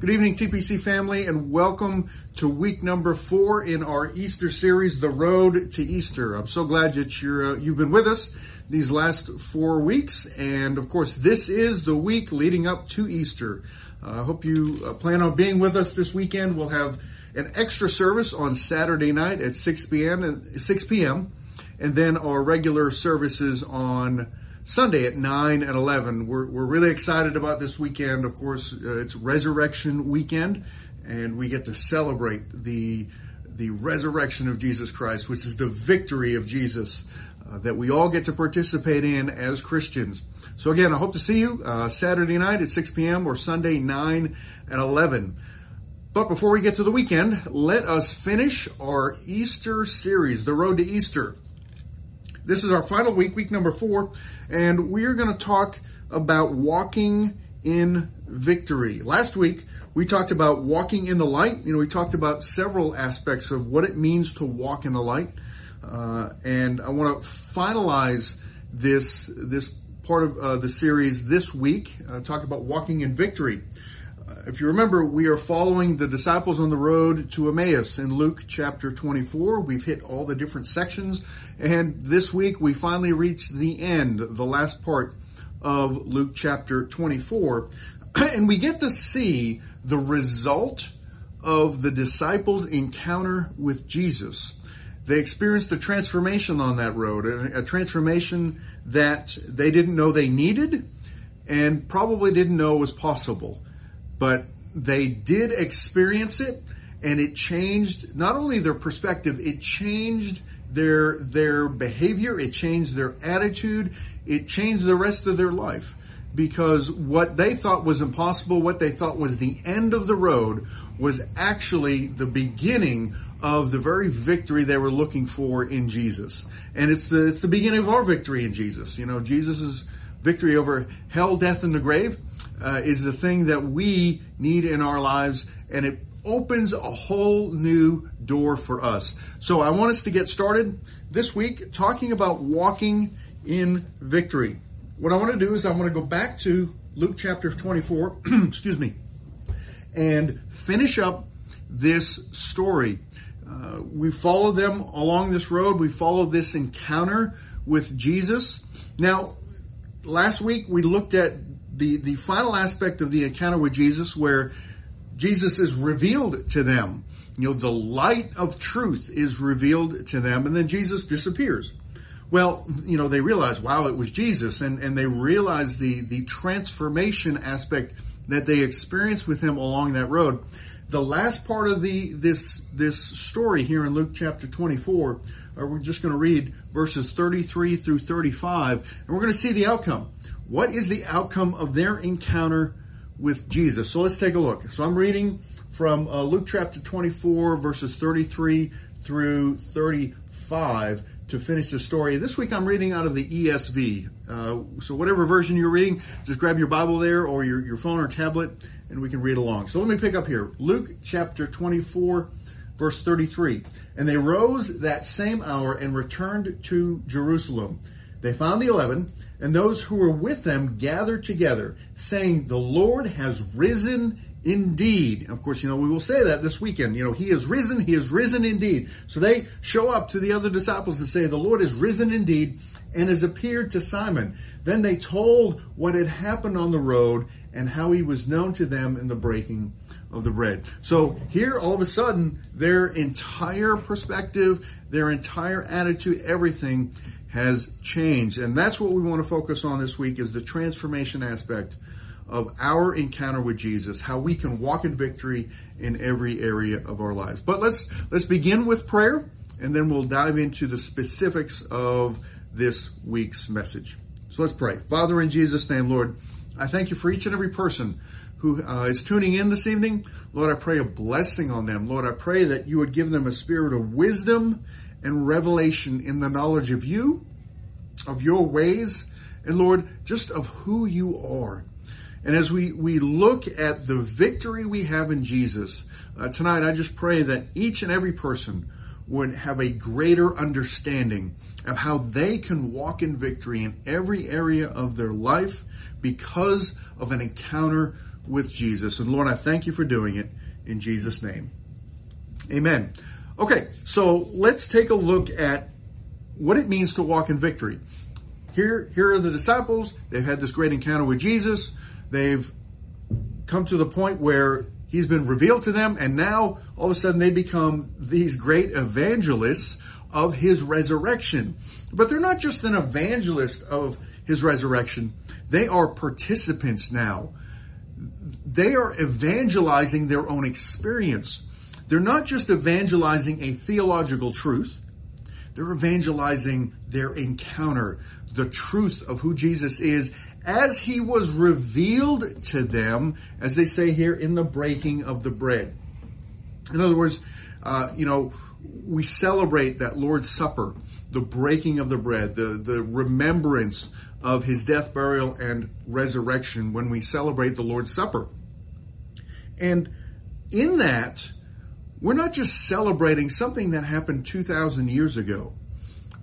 Good evening, TPC family, and welcome to week number four in our Easter series, The Road to Easter. I'm so glad that you're, uh, you've been with us these last four weeks, and of course, this is the week leading up to Easter. Uh, I hope you uh, plan on being with us this weekend. We'll have an extra service on Saturday night at 6 p.m. and 6 p.m. and then our regular services on Sunday at 9 and 11. We're, we're really excited about this weekend. Of course, uh, it's Resurrection Weekend, and we get to celebrate the, the resurrection of Jesus Christ, which is the victory of Jesus uh, that we all get to participate in as Christians. So again, I hope to see you uh, Saturday night at 6 p.m. or Sunday 9 and 11. But before we get to the weekend, let us finish our Easter series, The Road to Easter. This is our final week, week number four, and we are going to talk about walking in victory. Last week, we talked about walking in the light. You know, we talked about several aspects of what it means to walk in the light. Uh, and I want to finalize this, this part of uh, the series this week, uh, talk about walking in victory if you remember, we are following the disciples on the road to Emmaus in Luke chapter 24. We've hit all the different sections, and this week we finally reached the end, the last part of Luke chapter 24, and we get to see the result of the disciples' encounter with Jesus. They experienced a transformation on that road, a transformation that they didn't know they needed and probably didn't know was possible but they did experience it and it changed not only their perspective, it changed their, their behavior, it changed their attitude, it changed the rest of their life. Because what they thought was impossible, what they thought was the end of the road, was actually the beginning of the very victory they were looking for in Jesus. And it's the, it's the beginning of our victory in Jesus. You know, Jesus' victory over hell, death, and the grave uh, is the thing that we need in our lives, and it opens a whole new door for us. So I want us to get started this week talking about walking in victory. What I want to do is I want to go back to Luke chapter 24, excuse me, and finish up this story. Uh, we followed them along this road. We followed this encounter with Jesus. Now, last week we looked at the, the final aspect of the encounter with Jesus where Jesus is revealed to them. You know, the light of truth is revealed to them and then Jesus disappears. Well, you know, they realize, wow, it was Jesus and, and they realize the, the transformation aspect that they experienced with him along that road. The last part of the, this, this story here in Luke chapter 24, uh, we're just going to read verses 33 through 35 and we're going to see the outcome. What is the outcome of their encounter with Jesus? So let's take a look. So I'm reading from uh, Luke chapter 24, verses 33 through 35 to finish the story. This week I'm reading out of the ESV. Uh, so whatever version you're reading, just grab your Bible there or your, your phone or tablet and we can read along. So let me pick up here. Luke chapter 24, verse 33. And they rose that same hour and returned to Jerusalem. They found the eleven and those who were with them gathered together, saying, The Lord has risen indeed. Of course, you know, we will say that this weekend. You know, He is risen, He is risen indeed. So they show up to the other disciples and say, The Lord is risen indeed and has appeared to Simon. Then they told what had happened on the road and how he was known to them in the breaking of the bread. So here, all of a sudden, their entire perspective, their entire attitude, everything has changed. And that's what we want to focus on this week is the transformation aspect of our encounter with Jesus, how we can walk in victory in every area of our lives. But let's let's begin with prayer and then we'll dive into the specifics of this week's message. So let's pray. Father in Jesus name, Lord, I thank you for each and every person who uh, is tuning in this evening. Lord, I pray a blessing on them. Lord, I pray that you would give them a spirit of wisdom and revelation in the knowledge of you, of your ways, and Lord, just of who you are. And as we, we look at the victory we have in Jesus, uh, tonight I just pray that each and every person would have a greater understanding of how they can walk in victory in every area of their life because of an encounter with Jesus. And Lord, I thank you for doing it in Jesus' name. Amen. Okay, so let's take a look at what it means to walk in victory. Here, here are the disciples. They've had this great encounter with Jesus. They've come to the point where he's been revealed to them, and now all of a sudden they become these great evangelists of his resurrection. But they're not just an evangelist of his resurrection, they are participants now. They are evangelizing their own experience. They're not just evangelizing a theological truth, they're evangelizing their encounter, the truth of who Jesus is as he was revealed to them, as they say here, in the breaking of the bread. In other words, uh, you know, we celebrate that Lord's Supper, the breaking of the bread, the, the remembrance of his death, burial, and resurrection when we celebrate the Lord's Supper. And in that, we're not just celebrating something that happened 2,000 years ago.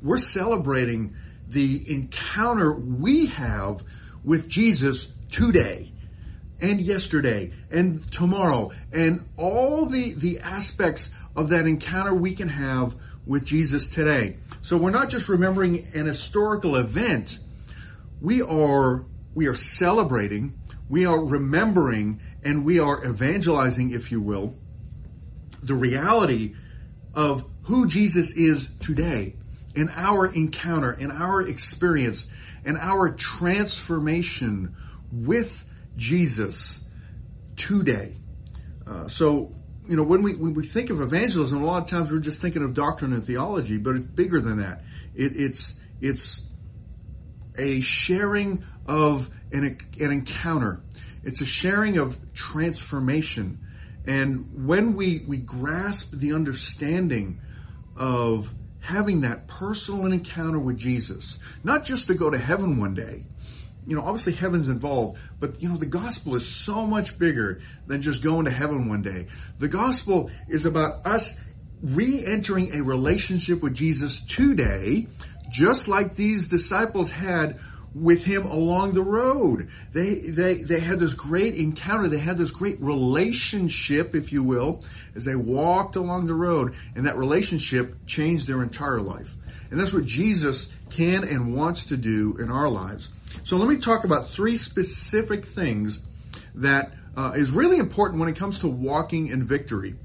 We're celebrating the encounter we have with Jesus today and yesterday and tomorrow and all the, the aspects of that encounter we can have with Jesus today. So we're not just remembering an historical event. We are, we are celebrating, we are remembering, and we are evangelizing, if you will, the reality of who Jesus is today in our encounter, in our experience, in our transformation with Jesus today. Uh, so, you know, when we when we think of evangelism, a lot of times we're just thinking of doctrine and theology, but it's bigger than that. It, it's it's a sharing of an, an encounter. It's a sharing of transformation. And when we, we grasp the understanding of having that personal encounter with Jesus, not just to go to heaven one day, you know, obviously heaven's involved, but you know, the gospel is so much bigger than just going to heaven one day. The gospel is about us re-entering a relationship with Jesus today, just like these disciples had with him along the road. They, they, they had this great encounter. They had this great relationship, if you will, as they walked along the road. And that relationship changed their entire life. And that's what Jesus can and wants to do in our lives. So let me talk about three specific things that uh, is really important when it comes to walking in victory.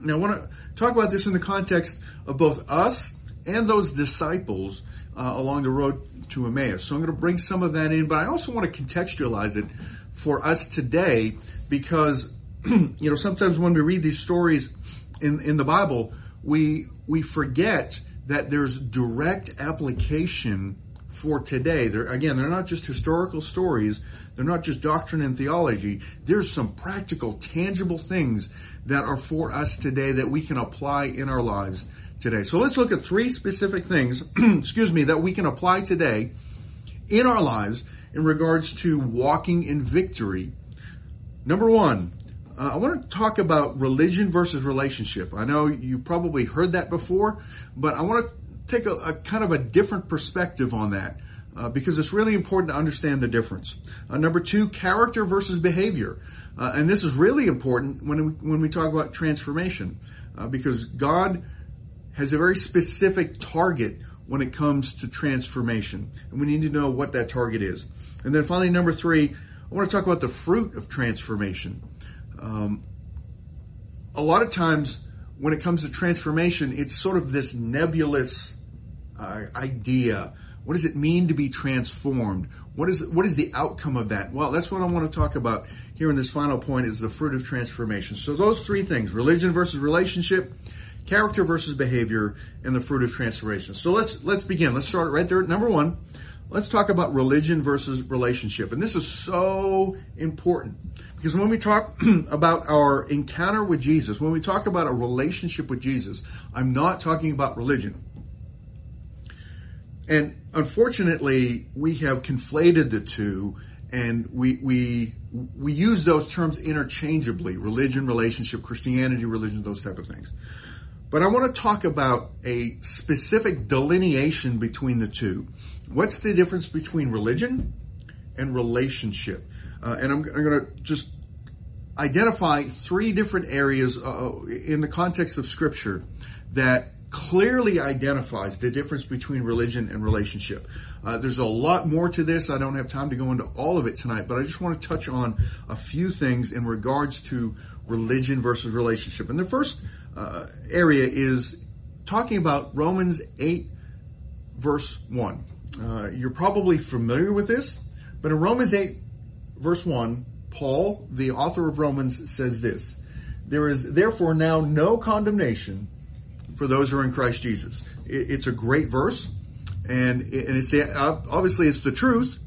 Now, I want to talk about this in the context of both us and those disciples uh, along the road to Emmaus. So I'm going to bring some of that in, but I also want to contextualize it for us today because, you know, sometimes when we read these stories in, in the Bible, we, we forget that there's direct application for today. They're, again, they're not just historical stories. They're not just doctrine and theology. There's some practical, tangible things that are for us today that we can apply in our lives today. So let's look at three specific things, excuse me, that we can apply today in our lives in regards to walking in victory. Number one, uh, I want to talk about religion versus relationship. I know you probably heard that before, but I want to take a, a kind of a different perspective on that. Uh, because it's really important to understand the difference. Uh, number two, character versus behavior, uh, and this is really important when we, when we talk about transformation, uh, because God has a very specific target when it comes to transformation. And we need to know what that target is. And then finally, number three, I want to talk about the fruit of transformation. Um, a lot of times when it comes to transformation, it's sort of this nebulous uh, idea. What does it mean to be transformed? What is what is the outcome of that? Well, that's what I want to talk about here in this final point is the fruit of transformation. So those three things, religion versus relationship, character versus behavior, and the fruit of transformation. So let's let's begin. Let's start right there. Number one, let's talk about religion versus relationship, and this is so important because when we talk about our encounter with Jesus, when we talk about a relationship with Jesus, I'm not talking about religion. And unfortunately, we have conflated the two and we we we use those terms interchangeably religion relationship christianity religion those type of things but I want to talk about a specific delineation between the two. What's the difference between religion and relationship? Uh, and I'm, I'm going to just identify three different areas uh, in the context of Scripture that clearly identifies the difference between religion and relationship. Uh, there's a lot more to this. I don't have time to go into all of it tonight, but I just want to touch on a few things in regards to religion versus relationship. And the first uh, area is talking about Romans 8, verse 1. Uh, you're probably familiar with this, but in Romans 8, verse 1, Paul, the author of Romans, says this There is therefore now no condemnation for those who are in Christ Jesus. It's a great verse, and it's the, obviously it's the truth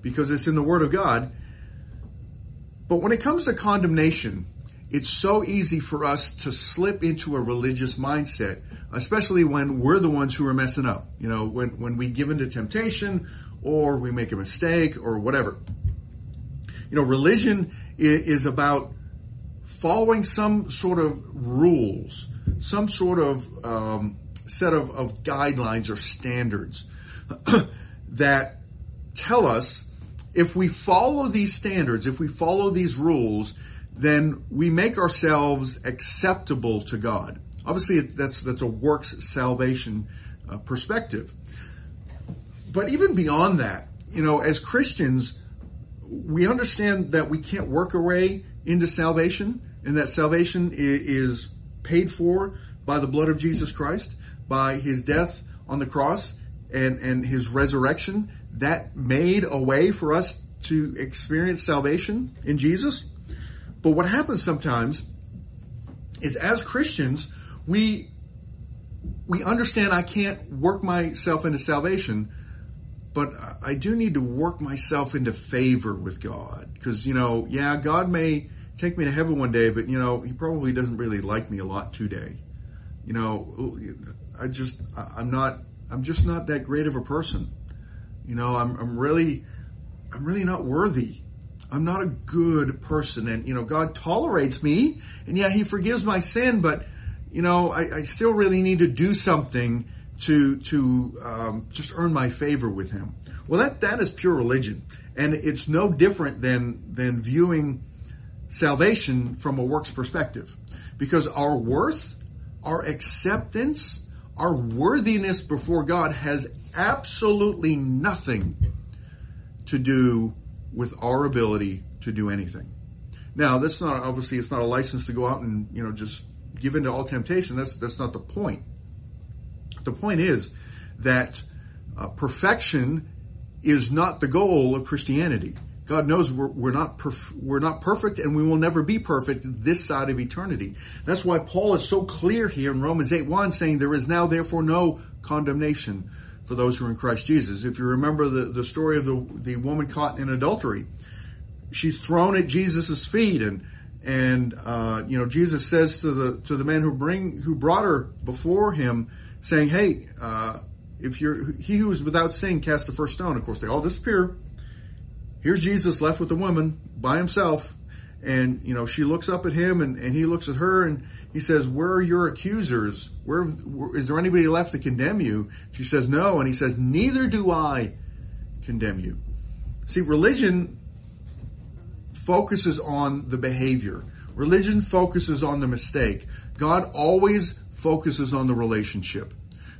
because it's in the Word of God. But when it comes to condemnation, it's so easy for us to slip into a religious mindset, especially when we're the ones who are messing up. You know, when, when we give into temptation or we make a mistake or whatever. You know, religion is about following some sort of rules some sort of um, set of, of guidelines or standards that tell us if we follow these standards, if we follow these rules, then we make ourselves acceptable to God. Obviously, that's that's a works salvation uh, perspective. But even beyond that, you know, as Christians, we understand that we can't work our way into salvation, and that salvation is paid for by the blood of Jesus Christ, by his death on the cross and, and his resurrection. That made a way for us to experience salvation in Jesus. But what happens sometimes is as Christians, we we understand I can't work myself into salvation, but I do need to work myself into favor with God. Because, you know, yeah, God may take me to heaven one day, but you know, he probably doesn't really like me a lot today. You know, I just, I'm not, I'm just not that great of a person. You know, I'm, I'm really, I'm really not worthy. I'm not a good person. And, you know, God tolerates me and yeah, he forgives my sin, but, you know, I, I still really need to do something to, to, um, just earn my favor with him. Well, that, that is pure religion. And it's no different than, than viewing salvation from a works perspective. Because our worth, our acceptance, our worthiness before God has absolutely nothing to do with our ability to do anything. Now, that's not obviously it's not a license to go out and you know just give in to all temptation. That's that's not the point. The point is that uh, perfection is not the goal of Christianity. God knows we're, we're not perf- we're not perfect and we will never be perfect this side of eternity. That's why Paul is so clear here in Romans 8 1 saying there is now therefore no condemnation for those who are in Christ Jesus. If you remember the, the story of the, the woman caught in adultery, she's thrown at Jesus' feet and and uh, you know Jesus says to the to the man who bring who brought her before him, saying, "Hey, uh, if you're he who is without sin, cast the first stone." Of course, they all disappear here's Jesus left with the woman by himself. And, you know, she looks up at him and, and he looks at her and he says, where are your accusers? Where, where is there anybody left to condemn you? She says, no. And he says, neither do I condemn you. See, religion focuses on the behavior. Religion focuses on the mistake. God always focuses on the relationship.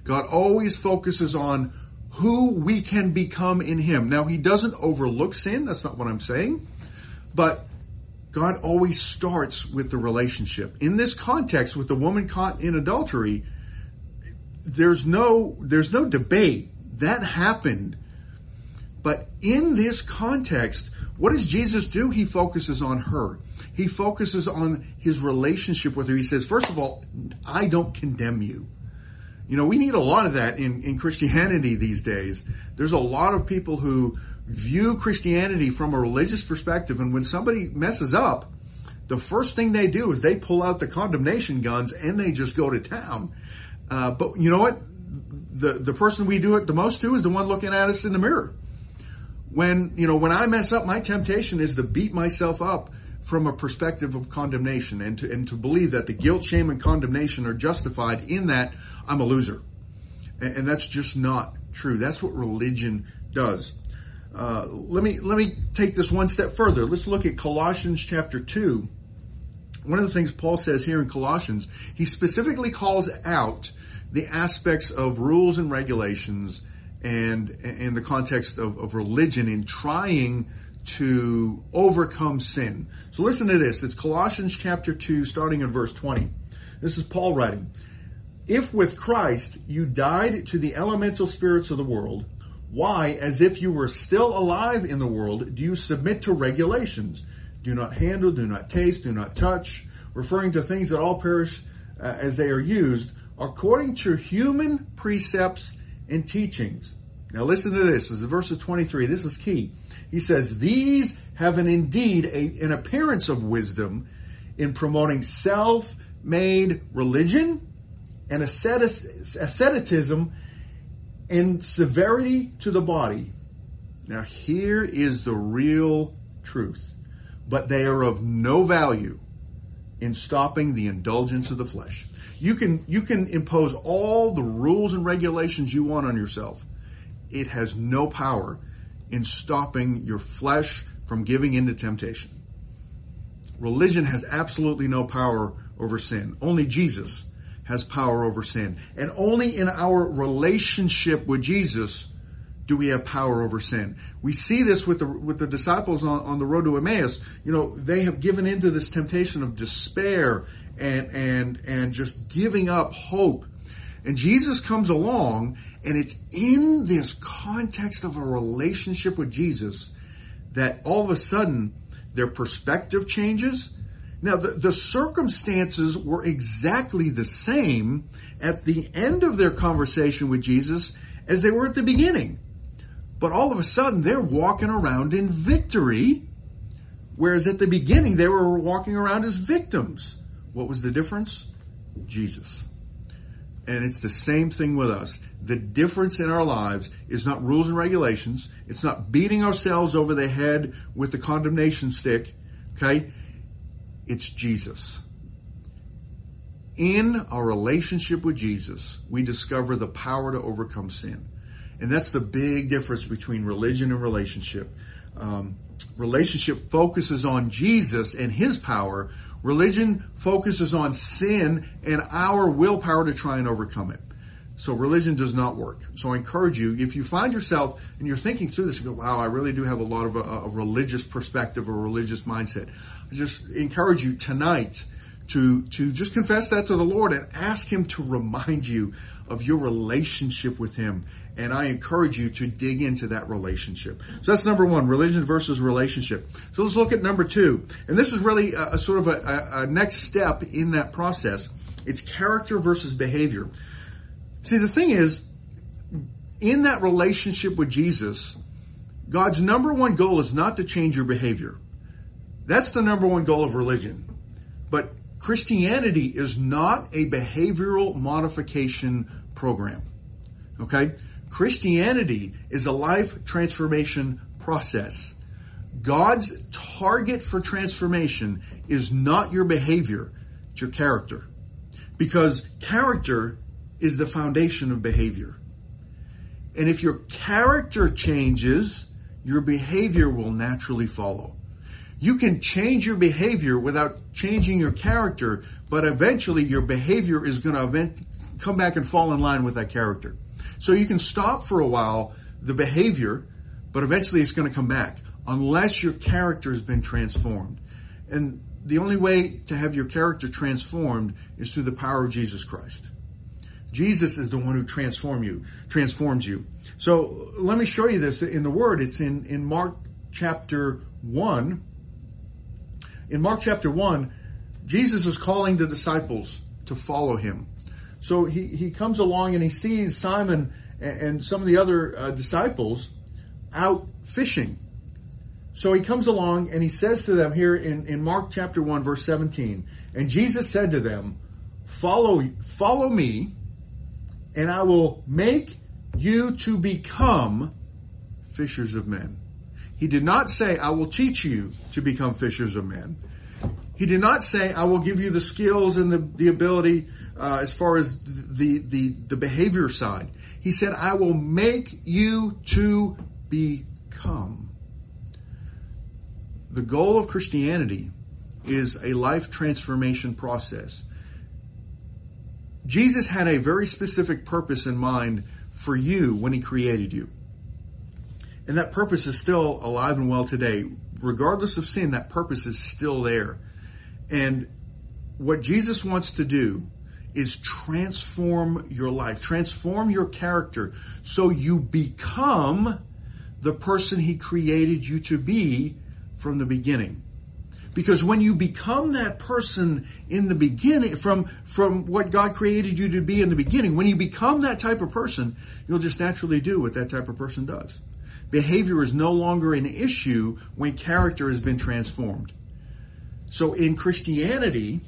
God always focuses on who we can become in Him. Now, He doesn't overlook sin. That's not what I'm saying. But God always starts with the relationship. In this context, with the woman caught in adultery, there's no, there's no debate. That happened. But in this context, what does Jesus do? He focuses on her. He focuses on his relationship with her. He says, first of all, I don't condemn you. You know, we need a lot of that in, in Christianity these days. There's a lot of people who view Christianity from a religious perspective, and when somebody messes up, the first thing they do is they pull out the condemnation guns and they just go to town. Uh, but you know what? The the person we do it the most to is the one looking at us in the mirror. When you know when I mess up, my temptation is to beat myself up from a perspective of condemnation and to and to believe that the guilt, shame, and condemnation are justified in that I'm a loser. And, and that's just not true. That's what religion does. Uh, let me let me take this one step further. Let's look at Colossians chapter two. One of the things Paul says here in Colossians, he specifically calls out the aspects of rules and regulations and in the context of, of religion in trying to overcome sin. So listen to this. It's Colossians chapter 2, starting in verse 20. This is Paul writing. If with Christ you died to the elemental spirits of the world, why, as if you were still alive in the world, do you submit to regulations? Do not handle, do not taste, do not touch, referring to things that all perish uh, as they are used, according to human precepts and teachings. Now listen to this. This is verse 23. This is key. He says, These have an indeed a, an appearance of wisdom in promoting self-made religion and asceticism and severity to the body. Now here is the real truth. But they are of no value in stopping the indulgence of the flesh. You can, you can impose all the rules and regulations you want on yourself. It has no power in stopping your flesh from giving into temptation. Religion has absolutely no power over sin. Only Jesus has power over sin. And only in our relationship with Jesus do we have power over sin. We see this with the, with the disciples on, on the road to Emmaus. You know, they have given into this temptation of despair and, and, and just giving up hope. And Jesus comes along and it's in this context of a relationship with Jesus that all of a sudden their perspective changes. Now the, the circumstances were exactly the same at the end of their conversation with Jesus as they were at the beginning. But all of a sudden they're walking around in victory, whereas at the beginning they were walking around as victims. What was the difference? Jesus. And it's the same thing with us. The difference in our lives is not rules and regulations. It's not beating ourselves over the head with the condemnation stick. Okay. It's Jesus. In our relationship with Jesus, we discover the power to overcome sin. And that's the big difference between religion and relationship. Um, relationship focuses on Jesus and his power, Religion focuses on sin and our willpower to try and overcome it. So religion does not work. So I encourage you, if you find yourself and you're thinking through this, you go, wow, I really do have a lot of a, a religious perspective or religious mindset. Just encourage you tonight to, to just confess that to the Lord and ask Him to remind you of your relationship with Him and I encourage you to dig into that relationship. So that's number one, religion versus relationship. So let's look at number two. And this is really a, a sort of a, a, a next step in that process. It's character versus behavior. See, the thing is, in that relationship with Jesus, God's number one goal is not to change your behavior. That's the number one goal of religion. But Christianity is not a behavioral modification program. Okay? Christianity is a life transformation process. God's target for transformation is not your behavior, it's your character. Because character is the foundation of behavior. And if your character changes, your behavior will naturally follow. You can change your behavior without changing your character, but eventually your behavior is going to come back and fall in line with that character. So you can stop for a while the behavior, but eventually it's going to come back unless your character has been transformed. And the only way to have your character transformed is through the power of Jesus Christ. Jesus is the one who transform you, transforms you. So let me show you this in the word. It's in, in Mark chapter one. In Mark chapter one, Jesus is calling the disciples to follow him. So he, he comes along and he sees Simon and, and some of the other uh, disciples out fishing. So he comes along and he says to them here in, in Mark chapter 1 verse 17, and Jesus said to them, follow, follow me and I will make you to become fishers of men. He did not say, I will teach you to become fishers of men. He did not say, I will give you the skills and the, the ability uh, as far as the, the, the behavior side. He said, I will make you to become. The goal of Christianity is a life transformation process. Jesus had a very specific purpose in mind for you when he created you. And that purpose is still alive and well today. Regardless of sin, that purpose is still there. And what Jesus wants to do is transform your life, transform your character so you become the person he created you to be from the beginning. Because when you become that person in the beginning, from, from what God created you to be in the beginning, when you become that type of person, you'll just naturally do what that type of person does. Behavior is no longer an issue when character has been transformed. So in Christianity,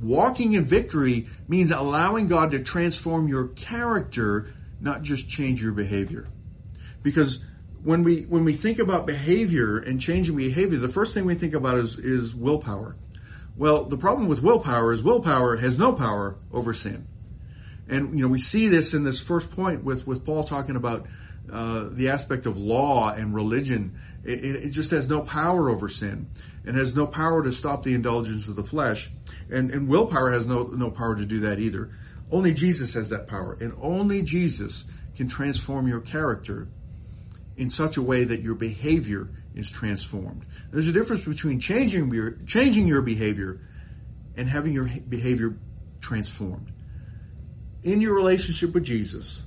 walking in victory means allowing God to transform your character, not just change your behavior. Because when we when we think about behavior and changing behavior, the first thing we think about is is willpower. Well, the problem with willpower is willpower has no power over sin. And you know, we see this in this first point with with Paul talking about uh, the aspect of law and religion. It, it, just has no power over sin and has no power to stop the indulgence of the flesh. And, and willpower has no, no power to do that either. Only Jesus has that power. And only Jesus can transform your character in such a way that your behavior is transformed. There's a difference between changing your, changing your behavior and having your behavior transformed. In your relationship with Jesus,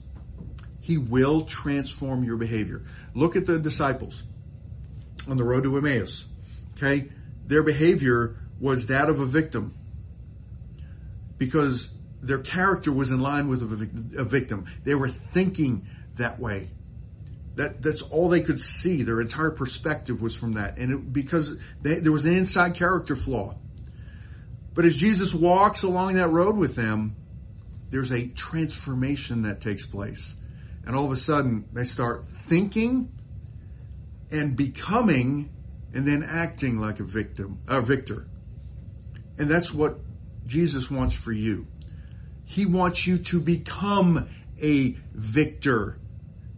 He will transform your behavior. Look at the disciples on the road to Emmaus. Okay? Their behavior was that of a victim because their character was in line with a, victim. They were thinking that way. That that's all they could see. Their entire perspective was from that, and it, because they, there was an inside character flaw. But as Jesus walks along that road with them, there's a transformation that takes place, and all of a sudden they start thinking and becoming and then acting like a victim, a victor. And that's what Jesus wants for you. He wants you to become a victor,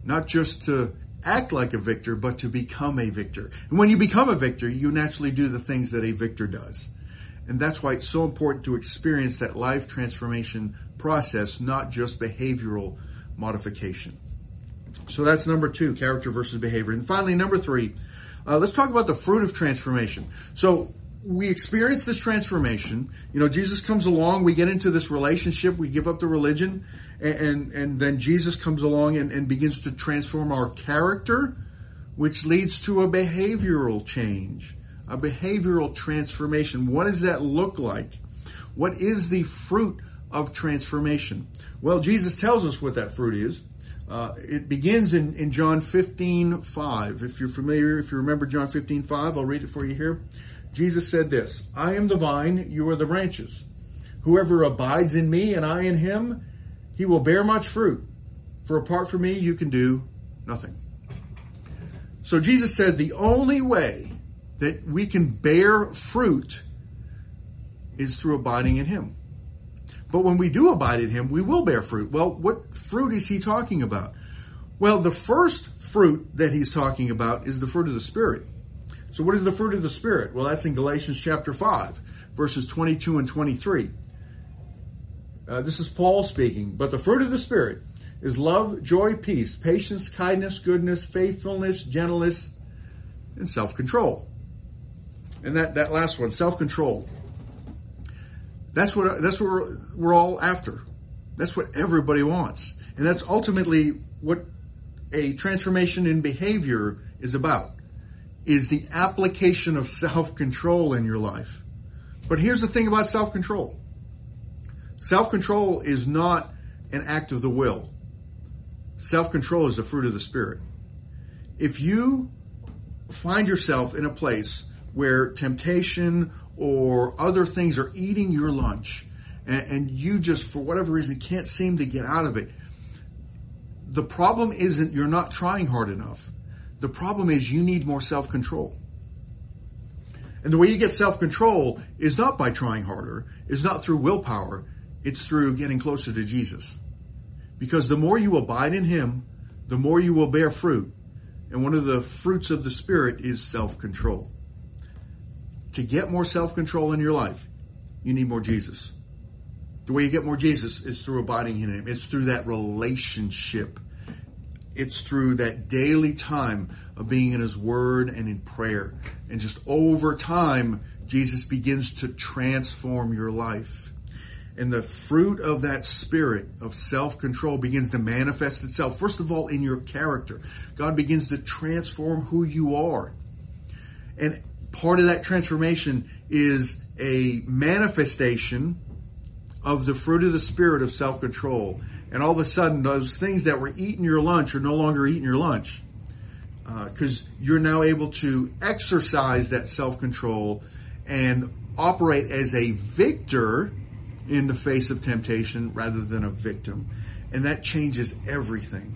not just to act like a victor, but to become a victor. And when you become a victor, you naturally do the things that a victor does. And that's why it's so important to experience that life transformation process, not just behavioral modification. So that's number two, character versus behavior. And finally, number three, uh, let's talk about the fruit of transformation. So we experience this transformation. You know, Jesus comes along, we get into this relationship, we give up the religion, and, and, and then Jesus comes along and, and begins to transform our character, which leads to a behavioral change, a behavioral transformation. What does that look like? What is the fruit of transformation? Well, Jesus tells us what that fruit is. Uh, it begins in, in John 15, 5. If you're familiar, if you remember John 15, 5, I'll read it for you here. Jesus said this, I am the vine, you are the branches. Whoever abides in me and I in him, he will bear much fruit. For apart from me, you can do nothing. So Jesus said the only way that we can bear fruit is through abiding in him. But when we do abide in him, we will bear fruit. Well, what fruit is he talking about? Well, the first fruit that he's talking about is the fruit of the Spirit. So what is the fruit of the Spirit? Well, that's in Galatians chapter 5, verses 22 and 23. Uh, this is Paul speaking. But the fruit of the Spirit is love, joy, peace, patience, kindness, goodness, faithfulness, gentleness, and self-control. And that, that last one, self-control. That's what that's what we're, we're all after. That's what everybody wants, and that's ultimately what a transformation in behavior is about. Is the application of self-control in your life. But here's the thing about self-control. Self-control is not an act of the will. Self-control is the fruit of the spirit. If you find yourself in a place where temptation or other things are eating your lunch and, and, you just, for whatever reason, can't seem to get out of it, the problem isn't you're not trying hard enough. The problem is you need more self control. And the way you get self control is not by trying harder, is not through willpower, it's through getting closer to Jesus. Because the more you abide in Him, the more you will bear fruit, And one of the fruits of the Spirit is self control. To get more self control in your life, you need more Jesus. The way you get more Jesus is through abiding in Him. It's through that relationship. It's through that daily time of being in His Word and in prayer. And just over time, Jesus begins to transform your life. And the fruit of that spirit of self-control begins to manifest itself, first of all, in your character. God begins to transform who you are. And part of that transformation is a manifestation of the fruit of the spirit of self-control. And all of a sudden, those things that were eating your lunch are no longer eating your lunch. Because uh, you're now able to exercise that self-control and operate as a victor in the face of temptation rather than a victim. And that changes everything.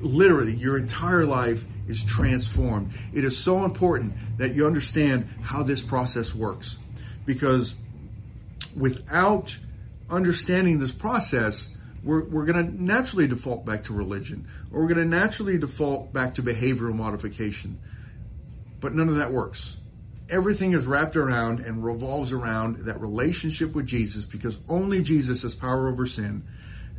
Literally, your entire life is transformed. It is so important that you understand how this process works. Because without understanding this process, we're, we're going to naturally default back to religion, or we're going to naturally default back to behavioral modification. But none of that works. Everything is wrapped around and revolves around that relationship with Jesus because only Jesus has power over sin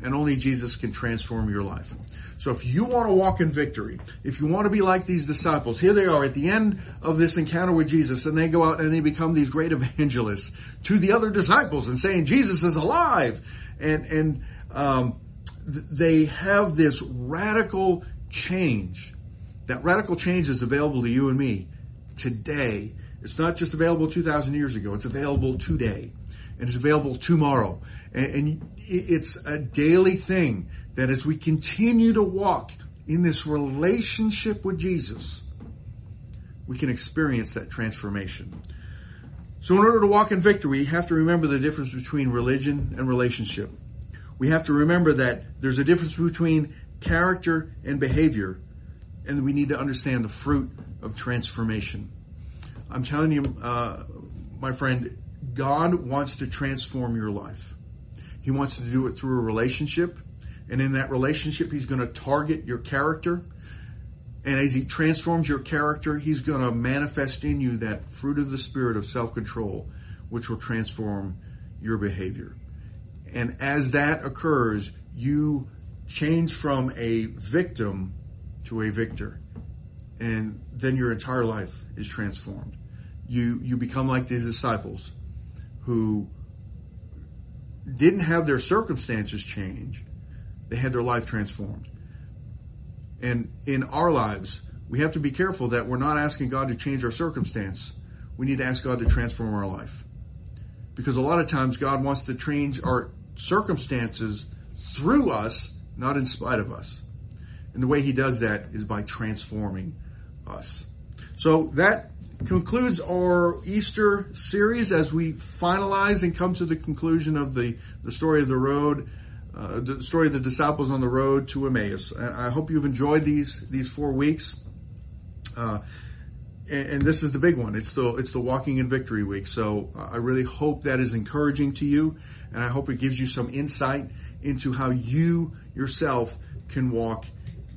and only Jesus can transform your life. So if you want to walk in victory, if you want to be like these disciples, here they are at the end of this encounter with Jesus and they go out and they become these great evangelists to the other disciples and saying Jesus is alive. And, and, um, they have this radical change. That radical change is available to you and me today. It's not just available 2,000 years ago. It's available today and it's available tomorrow. And, and it's a daily thing that as we continue to walk in this relationship with Jesus, we can experience that transformation. So in order to walk in victory, we have to remember the difference between religion and relationship. We have to remember that there's a difference between character and behavior, and we need to understand the fruit of transformation. I'm telling you, uh, my friend, God wants to transform your life. He wants to do it through a relationship. And in that relationship, He's going to target your character. And as He transforms your character, He's going to manifest in you that fruit of the Spirit of self control, which will transform your behavior. And as that occurs, you change from a victim to a victor. And then your entire life is transformed. You, you become like these disciples who didn't have their circumstances change. They had their life transformed. And in our lives, we have to be careful that we're not asking God to change our circumstance. We need to ask God to transform our life. Because a lot of times God wants to change our circumstances through us, not in spite of us. And the way he does that is by transforming us. So that concludes our Easter series as we finalize and come to the conclusion of the, the story of the road, uh, the story of the disciples on the road to Emmaus. And I hope you've enjoyed these, these four weeks. Uh, and, and, this is the big one. It's the, it's the walking in victory week. So I really hope that is encouraging to you. And I hope it gives you some insight into how you yourself can walk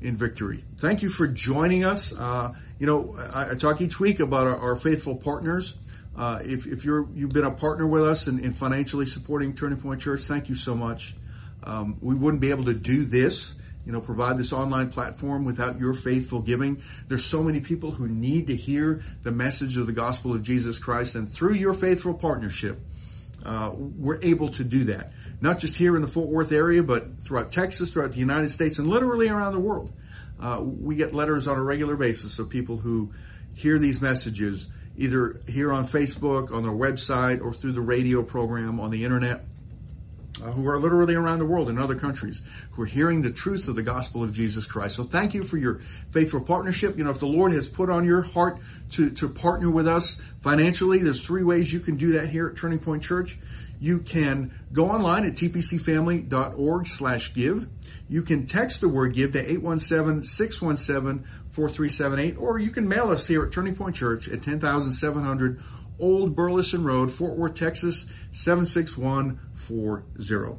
in victory. Thank you for joining us. Uh, you know, I, I, talk each week about our, our faithful partners. Uh, if, if you're you've been a partner with us in, in, financially supporting Turning Point Church, thank you so much. Um, we wouldn't be able to do this, you know, provide this online platform without your faithful giving. There's so many people who need to hear the message of the gospel of Jesus Christ, and through your faithful partnership, uh, we're able to do that. Not just here in the Fort Worth area, but throughout Texas, throughout the United States, and literally around the world. Uh, we get letters on a regular basis of people who hear these messages either here on Facebook, on their website, or through the radio program on the internet. Uh, who are literally around the world in other countries who are hearing the truth of the gospel of Jesus Christ. So thank you for your faithful partnership. You know, if the Lord has put on your heart to, to partner with us financially, there's three ways you can do that here at Turning Point Church. You can go online at tpcfamily.org slash give. You can text the word give to 817-617-4378, or you can mail us here at Turning Point Church at 10700 Old Burleson Road, Fort Worth, Texas, 76140.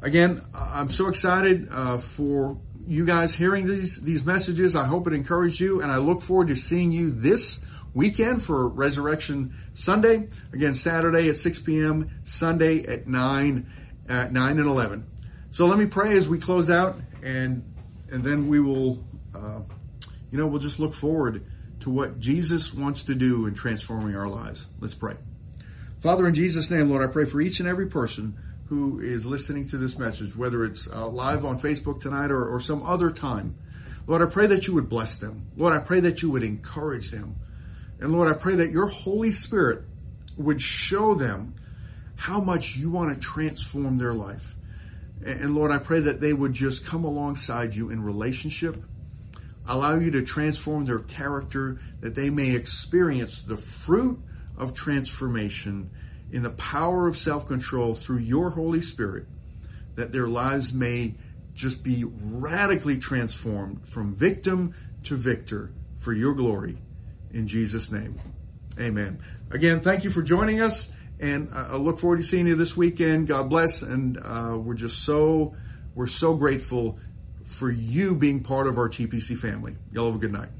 Again, I'm so excited uh, for you guys hearing these these messages. I hope it encouraged you, and I look forward to seeing you this weekend for Resurrection Sunday. Again, Saturday at 6 p.m., Sunday at 9 at 9 and 11. So let me pray as we close out, and and then we will, uh, you know, we'll just look forward to what Jesus wants to do in transforming our lives. Let's pray. Father, in Jesus' name, Lord, I pray for each and every person who is listening to this message, whether it's uh, live on Facebook tonight or, or some other time. Lord, I pray that you would bless them. Lord, I pray that you would encourage them. And Lord, I pray that your Holy Spirit would show them how much you want to transform their life. And Lord, I pray that they would just come alongside you in relationship, allow you to transform their character, that they may experience the fruit of transformation in the power of self control through your Holy Spirit, that their lives may just be radically transformed from victim to victor for your glory. In Jesus' name, amen. Again, thank you for joining us, and I look forward to seeing you this weekend. God bless, and uh, we're just so we're so grateful for you being part of our TPC family. Y'all have a good night.